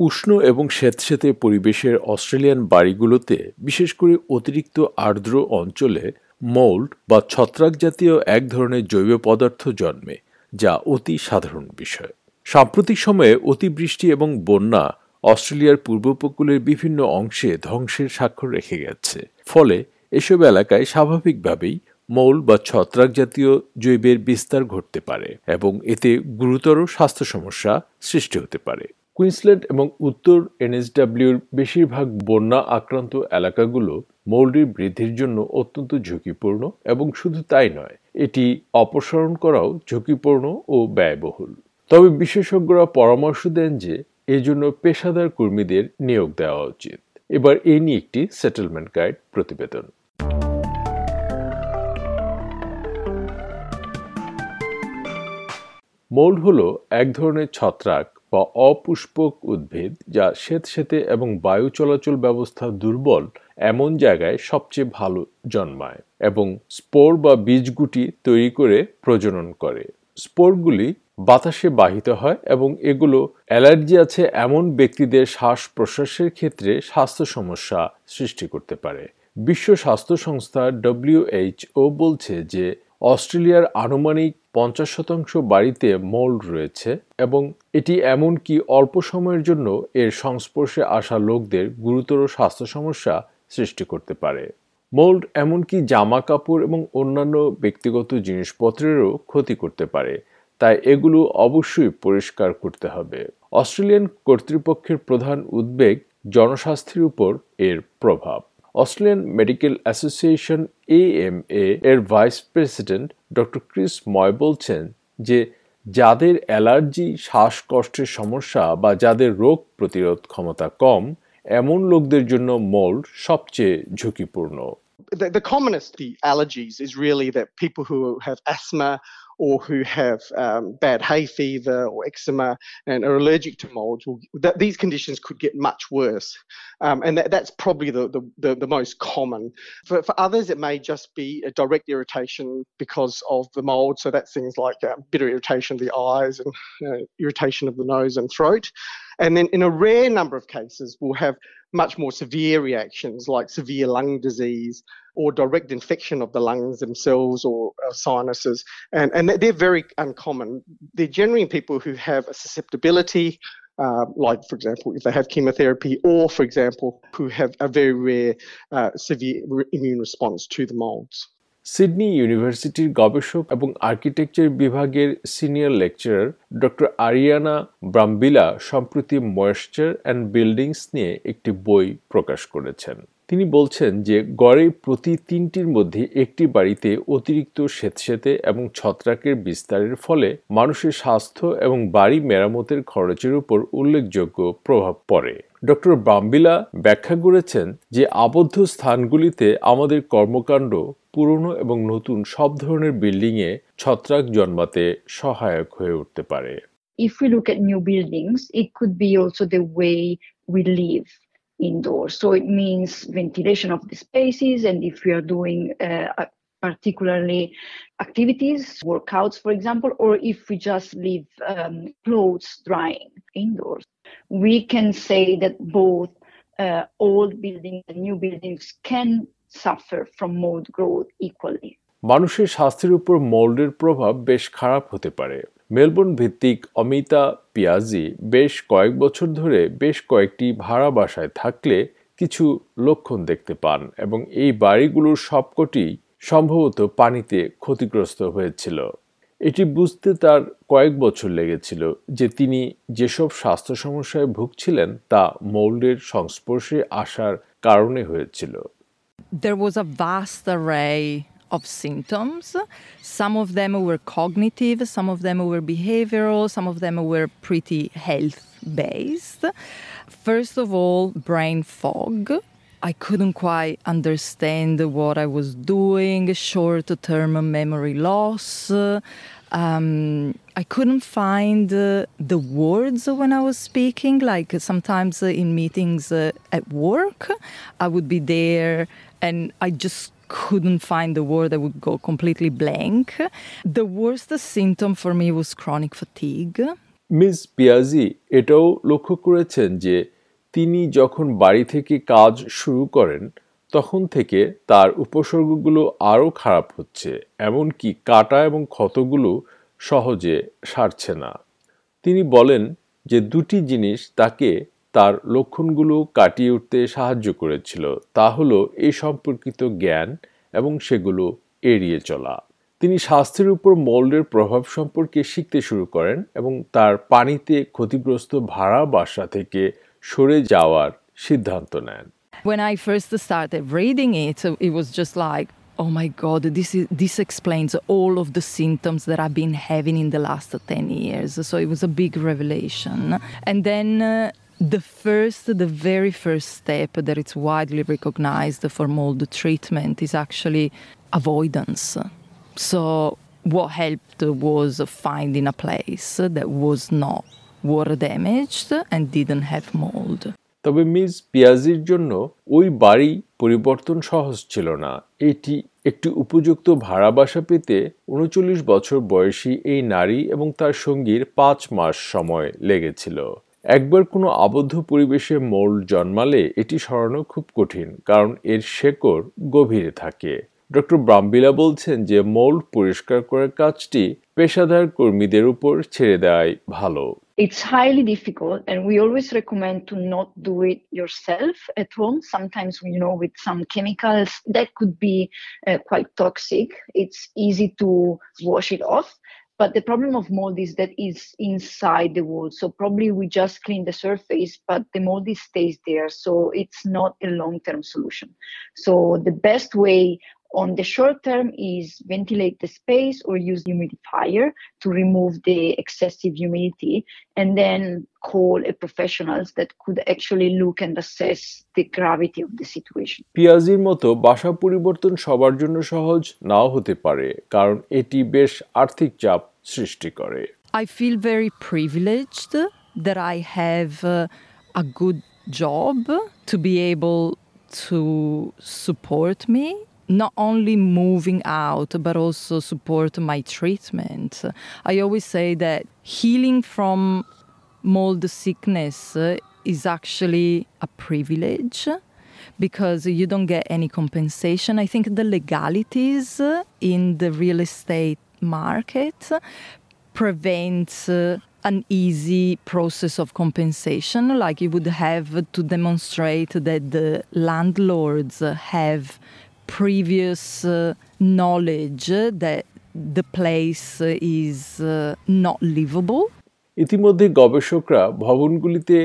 উষ্ণ এবং স্যাঁতস্যাঁতে পরিবেশের অস্ট্রেলিয়ান বাড়িগুলোতে, বিশেষ করে অতিরিক্ত আর্দ্র অঞ্চলে, মোল্ড বা ছত্রাক জাতীয় এক ধরনের জৈব পদার্থ জন্মে, যা অতি সাধারণ বিষয়। সাম্প্রতিক সময়ে অতিবৃষ্টি এবং বন্যা অস্ট্রেলিয়ার পূর্ব উপকূলের বিভিন্ন অংশে ধ্বংসের স্বাক্ষর রেখে গেছে। ফলে এসব এলাকায় স্বাভাবিকভাবেই মৌল বা ছত্রাক জাতীয় জৈবের বিস্তার ঘটতে পারে এবং এতে গুরুতর স্বাস্থ্য সমস্যা সৃষ্টি হতে পারে। কুইন্সল্যান্ড এবং উত্তর এনএসডাব্লিউর বেশিরভাগ বন্যা আক্রান্ত এলাকাগুলো মৌলটির বৃদ্ধির জন্য অত্যন্ত ঝুঁকিপূর্ণ এবং শুধু তাই নয়, এটি অপসারণ করাও ঝুঁকিপূর্ণ ও ব্যয়বহুল। তবে বিশেষজ্ঞরা পরামর্শ দেন যে, এজন্য পেশাদার কর্মীদের নিয়োগ দেওয়া উচিত। এবার এ নিয়ে একটি সেটেলমেন্ট গাইড প্রতিবেদন। মোল্ড হলো এক ধরনের ছত্রাক বা অপুষ্পক উদ্ভিদ যা স্বেতে এবং বায়ু চলাচল ব্যবস্থা দুর্বল এমন জায়গায় সবচেয়ে ভালো জন্মায় এবং স্পোর বা বীজগুটি তৈরি করে প্রজনন করে। স্পোরগুলি বাতাসে বাহিত হয় এবং এগুলো অ্যালার্জি আছে এমন ব্যক্তিদের শ্বাস প্রশ্বাসের ক্ষেত্রে স্বাস্থ্য সমস্যা সৃষ্টি করতে পারে। বিশ্ব স্বাস্থ্য সংস্থা ডব্লিউএইচও বলছে যে অস্ট্রেলিয়ার আনুমানিক পঞ্চাশ শতাংশ বাড়িতে মোল্ড রয়েছে এবং এটি এমনকি অল্প সময়ের জন্য এর সংস্পর্শে আসা লোকদের গুরুতর স্বাস্থ্য সমস্যা সৃষ্টি করতে পারে। মোল্ড এমনকি জামা কাপড় এবং অন্যান্য ব্যক্তিগত জিনিসপত্রেরও ক্ষতি করতে পারে, তাই এগুলো অবশ্যই পরিষ্কার করতে হবে। অস্ট্রেলিয়ান কর্তৃপক্ষের প্রধান উদ্বেগ জনস্বাস্থ্যের উপর এর প্রভাব। অস্ট্রেলিয়ান মেডিকেল অ্যাসোসিয়েশন এএমএ এর vice president doctor Chris Moy বলছেন যে যাদের অ্যালার্জি শ্বাসকষ্টের সমস্যা বা যাদের রোগ প্রতিরোধ ক্ষমতা কম এমন লোকদের জন্য মোল্ড সবচেয়ে ঝুঁকিপূর্ণ। The, the commonest the allergies is really that people who have asthma or who have um, bad hay fever or eczema and are allergic to molds, will, that, these conditions could get much worse. Um, and that, that's probably the, the, the, the, most common. For, for others, it may just be a direct irritation because of the mold. So that's things like uh, bitter irritation of the eyes and uh, irritation of the nose and throat. And then in a rare number of cases, we'll have much more severe reactions like severe lung disease or direct infection of the lungs themselves or uh, sinuses. And, and they're very uncommon. They're generally in people who have a susceptibility, uh, like, for example, if they have chemotherapy, or, for example, who have a very rare uh, severe immune response to the molds. Sydney ইউনিভার্সিটির গবেষক এবং architecture বিভাগের senior lecturer doctor Arianna Brambilla সম্প্রতি moisture and buildings নিয়ে একটি বই প্রকাশ করেছেন তিনি বলছেন যে গড়ে প্রতি তিনটির মধ্যে একটি বাড়িতে অতিরিক্ত স্বেতসেতে এবং ছত্রাকের বিস্তারের ফলে মানুষের স্বাস্থ্য এবং বাড়ি মেরামতের খরচের উপর উল্লেখযোগ্য প্রভাব পড়ে। ডক্টর বাম্বিলা ব্যাখ্যা করেছেন যে আবদ্ধ স্থানগুলিতে আমাদের কর্মকাণ্ড পুরনো এবং নতুন সব ধরনের বিল্ডিংয়ে ছত্রাক জন্মাতে সহায়ক হয়ে উঠতে পারে। If we look at new buildings, it could be also the way we live. indoors. So it means ventilation of the spaces, and if we are doing uh, particularly activities, workouts, for example, or if we just leave um, clothes drying indoors, we can say that both uh, old buildings and new buildings can suffer from mold growth equally. মানুষের স্বাস্থ্যের উপর মোল্ডের প্রভাব বেশ খারাপ হতে পারে Melbourne ভিত্তিক অমিতা পিয়াজি বেশ কয়েক বছর ধরে বেশ কয়েকটি ভাড়া বাসায় থাকলে কিছু লক্ষণ দেখতে পান এবং এই বাড়িগুলোর সবকটি সম্ভবত পানিতে ক্ষতিগ্রস্ত হয়েছিল। এটি বুঝতে তার কয়েক বছর লেগেছিল যে তিনি যেসব স্বাস্থ্য সমস্যায় ভুগছিলেন তা মোল্ডের সংস্পর্শে আসার কারণে হয়েছিল। There was a vast array of symptoms. Some of them were cognitive, some of them were behavioral, some of them were pretty health based. First of all, brain fog. I couldn't quite understand what I was doing, short term memory loss. Um, I couldn't find uh, the words when I was speaking. Like sometimes uh, in meetings uh, at work, I would be there and I just couldn't find the word. I would go completely blank. The worst symptom for me was chronic fatigue. Miss Piazzi এটাও লক্ষ্য করেছেন যে তিনি যখন বাড়ি থেকে কাজ শুরু করেন, তখন থেকে তার উপসর্গগুলো আরও খারাপ হচ্ছে, এমনকি কাটা এবং ক্ষতগুলো সহজে সারছে না তিনি বলেন যে দুটি জিনিস তাকে তার লক্ষণগুলো কাটিয়ে উঠতে সাহায্য করেছিল তা হলো এই সম্পর্কিত জ্ঞান এবং সেগুলো এড়িয়ে চলা তিনি স্বাস্থ্যের উপর মোল্ডের প্রভাব সম্পর্কে শিখতে শুরু করেন এবং তার পানিতে ক্ষতিগ্রস্ত ভাড়া বাসা থেকে সরে যাওয়ার সিদ্ধান্ত নেন When I first started reading it, it was just like, oh my god, this is this explains all of the symptoms that I've been having in the last 10 years. So it was a big revelation. And then uh, the first, the very first step that it's widely recognized for mold treatment is actually avoidance. So what helped was finding a place that was not water damaged and didn't have mold. তবে miss পিয়াজির জন্য ওই বাড়ি পরিবর্তন সহজ ছিল না এটি একটি উপযুক্ত ভাড়া বাসা পেতে উনচল্লিশ বছর বয়সী এই নারী এবং তার সঙ্গীর পাঁচ মাস সময় লেগেছিল একবার কোনো আবদ্ধ পরিবেশে মোল্ড জন্মালে এটি সরানো খুব কঠিন কারণ এর শেকড় গভীরে থাকে ডক্টর ব্রাম্বিলা বলছেন যে মোল্ড পরিষ্কার করার কাজটি পেশাদার কর্মীদের উপর ছেড়ে দেওয়াই ভালো It's highly difficult, and we always recommend to not do it yourself at home. Sometimes, you know, with some chemicals that could be uh, quite toxic. It's easy to wash it off. But the problem of mold is that it's inside the wool. So probably we just clean the surface, but the mold stays there. So it's not a long-term solution. So the best way on the short term is ventilate the space or use humidifier to remove the excessive humidity and then call a professionals that could actually look and assess the gravity of the situation. পিয়াজির মতো বাসা পরিবর্তন সবার জন্য সহজ নাও হতে পারে কারণ এটি বেশ আর্থিক চাপ সৃষ্টি করে I feel very privileged that I have uh, a good job to be able to support me not only moving out but also support my treatment. I always say that healing from mold sickness is actually a privilege because you don't get any compensation. I think the legalities in the real estate market prevents uh, an easy process of compensation. Like you would have to demonstrate that the landlords have previous uh, knowledge that the place is uh, not livable? ইতিমধ্যে গবেষকরা ভবনগুলিতে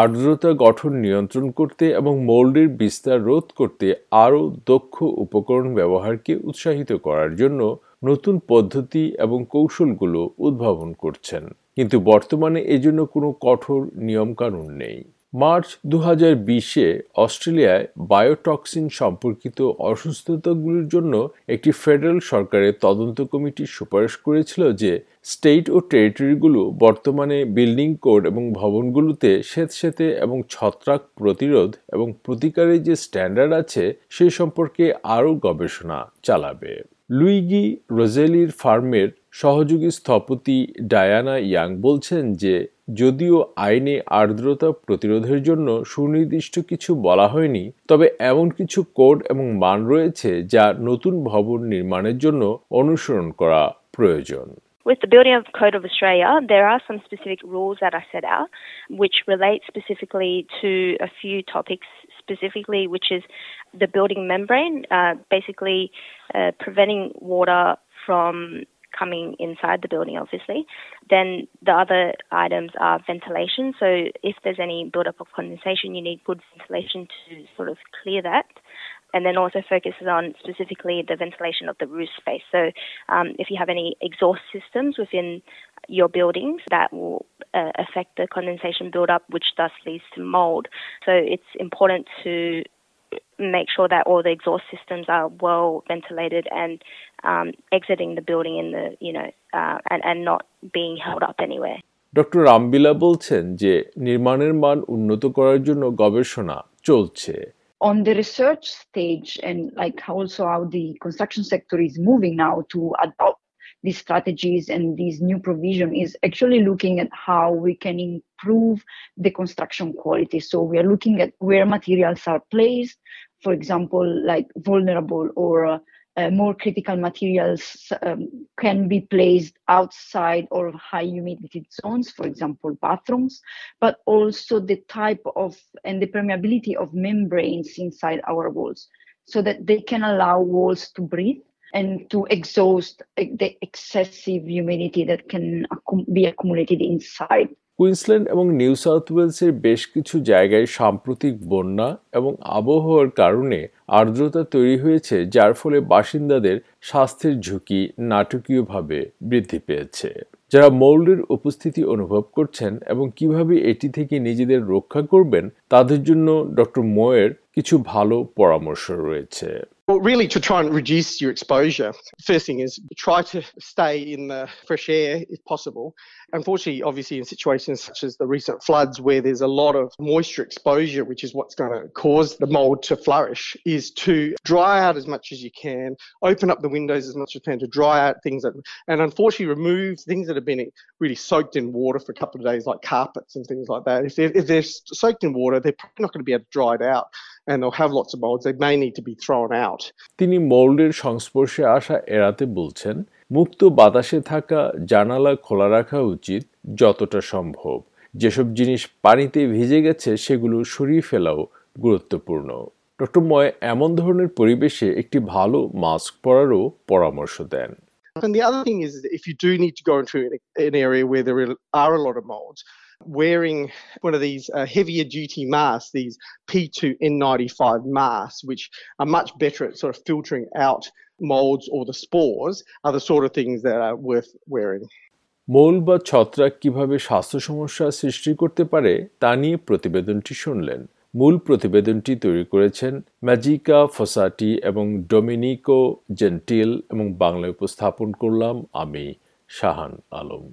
আর্দ্রতা গঠন নিয়ন্ত্রণ করতে এবং মোল্ডের বিস্তার রোধ করতে আরও দক্ষ উপকরণ ব্যবহারকে উৎসাহিত করার জন্য নতুন পদ্ধতি এবং কৌশলগুলো উদ্ভাবন করছেন। কিন্তু বর্তমানে এজন্য কোনো কঠোর নিয়মকানুন নেই। মার্চ দু হাজার বিশে অস্ট্রেলিয়ায় বায়োটক্সিন সম্পর্কিত অসুস্থতাগুলির জন্য একটি ফেডারেল সরকারের তদন্ত কমিটি সুপারিশ করেছিল যে স্টেট ও টেরিটরিগুলো বর্তমানে বিল্ডিং কোড এবং ভবনগুলোতে স্বেতসেতে এবং ছত্রাক প্রতিরোধ এবং প্রতিকারের যে স্ট্যান্ডার্ড আছে সে সম্পর্কে আরও গবেষণা চালাবে। লুইগি রোজেলির ফার্মের সহযোগী স্থপতি ডায়ানা ইয়াং বলছেন যে যদিও আইনে আর্দ্রতা প্রতিরোধের জন্য সুনির্দিষ্ট কিছু বলা হয়নি তবে এমন কিছু কোড এবং মান রয়েছে যা নতুন ভবন নির্মাণের জন্য অনুসরণ করা প্রয়োজন With the Building of Code of Australia, there are some specific rules that are set out which relate specifically to a few topics, specifically, which is the building membrane, uh, basically uh, preventing water from coming inside the building, obviously. Then the other items are ventilation. So if there's any buildup of condensation, you need good ventilation to sort of clear that. And then also focuses on specifically the ventilation of the roof space. So um, if you have any exhaust systems within your buildings, that will uh, affect the condensation buildup, which thus leads to mold. So it's important to make sure that all the exhaust systems are well ventilated and um, exiting the building in the you know uh, and and not being held up anywhere. Doctor Brambilla বলছেন যে নির্মাণের মান উন্নত করার জন্য গবেষণা চলছে on the research stage and like also how the construction sector is moving now to adopt these strategies and these new provision is actually looking at how we can improve the construction quality. So we are looking at where materials are placed, for example, like vulnerable or uh, uh, more critical materials um, can be placed outside or high humidity zones, for example, bathrooms, but also the type of and the permeability of membranes inside our walls so that they can allow walls to breathe and to exhaust uh, the excessive humidity that can be accumulated inside Queensland এবং new south ওয়েলসের বেশ কিছু জায়গায় সাম্প্রতিক বন্যা এবং আবহাওয়ার কারণে আর্দ্রতা তৈরি হয়েছে, যার ফলে বাসিন্দাদের স্বাস্থ্যের ঝুঁকি নাটকীয়ভাবে বৃদ্ধি পেয়েছে। যারা মৌল্ডের উপস্থিতি অনুভব করছেন এবং কীভাবে এটি থেকে নিজেদের রক্ষা করবেন, তাদের জন্য ডক্টর মোয়ের কিছু ভালো পরামর্শ রয়েছে। Well, really, to try and reduce your exposure, first thing is try to stay in the fresh air if possible. Unfortunately, obviously, in situations such as the recent floods where there's a lot of moisture exposure, which is what's going to cause the mold to flourish, is to dry out as much as you can, open up the windows as much as you can to dry out things that, and unfortunately, remove things that have been really soaked in water for a couple of days, like carpets and things like that. If they're, if they're soaked in water, they're probably not going to be able to dry it out. and they'll have lots of molds. They may need to be thrown out. তিনি মোল্ডের সংস্পর্শে আসা এড়াতে বলছেন মুক্ত বাতাসে থাকা জানালা খোলা রাখা উচিত যতটা সম্ভব। যেসব জিনিস পানিতে ভিজে গেছে সেগুলো সরিয়ে ফেলাও গুরুত্বপূর্ণ। ডক্টর ময় এমন ধরনের পরিবেশে একটি ভালো মাস্ক পরারও পরামর্শ দেন। And the other thing is, if you do need to go into an area where there are a lot of molds, wearing one of these uh, heavier duty masks, these P2N95 masks, which are much better at sort of filtering out molds or the spores, are the sort of things that are worth wearing. মৌল বা ছত্রাক কীভাবে স্বাস্থ্য সমস্যা সৃষ্টি করতে পারে তা নিয়ে প্রতিবেদনটি শুনলেন মূল প্রতিবেদনটি তৈরি করেছেন ম্যাজিকা ফসাটি এবং ডোমিনিকো জেন্টিল এবং বাংলায় উপস্থাপন করলাম আমি শাহান আলম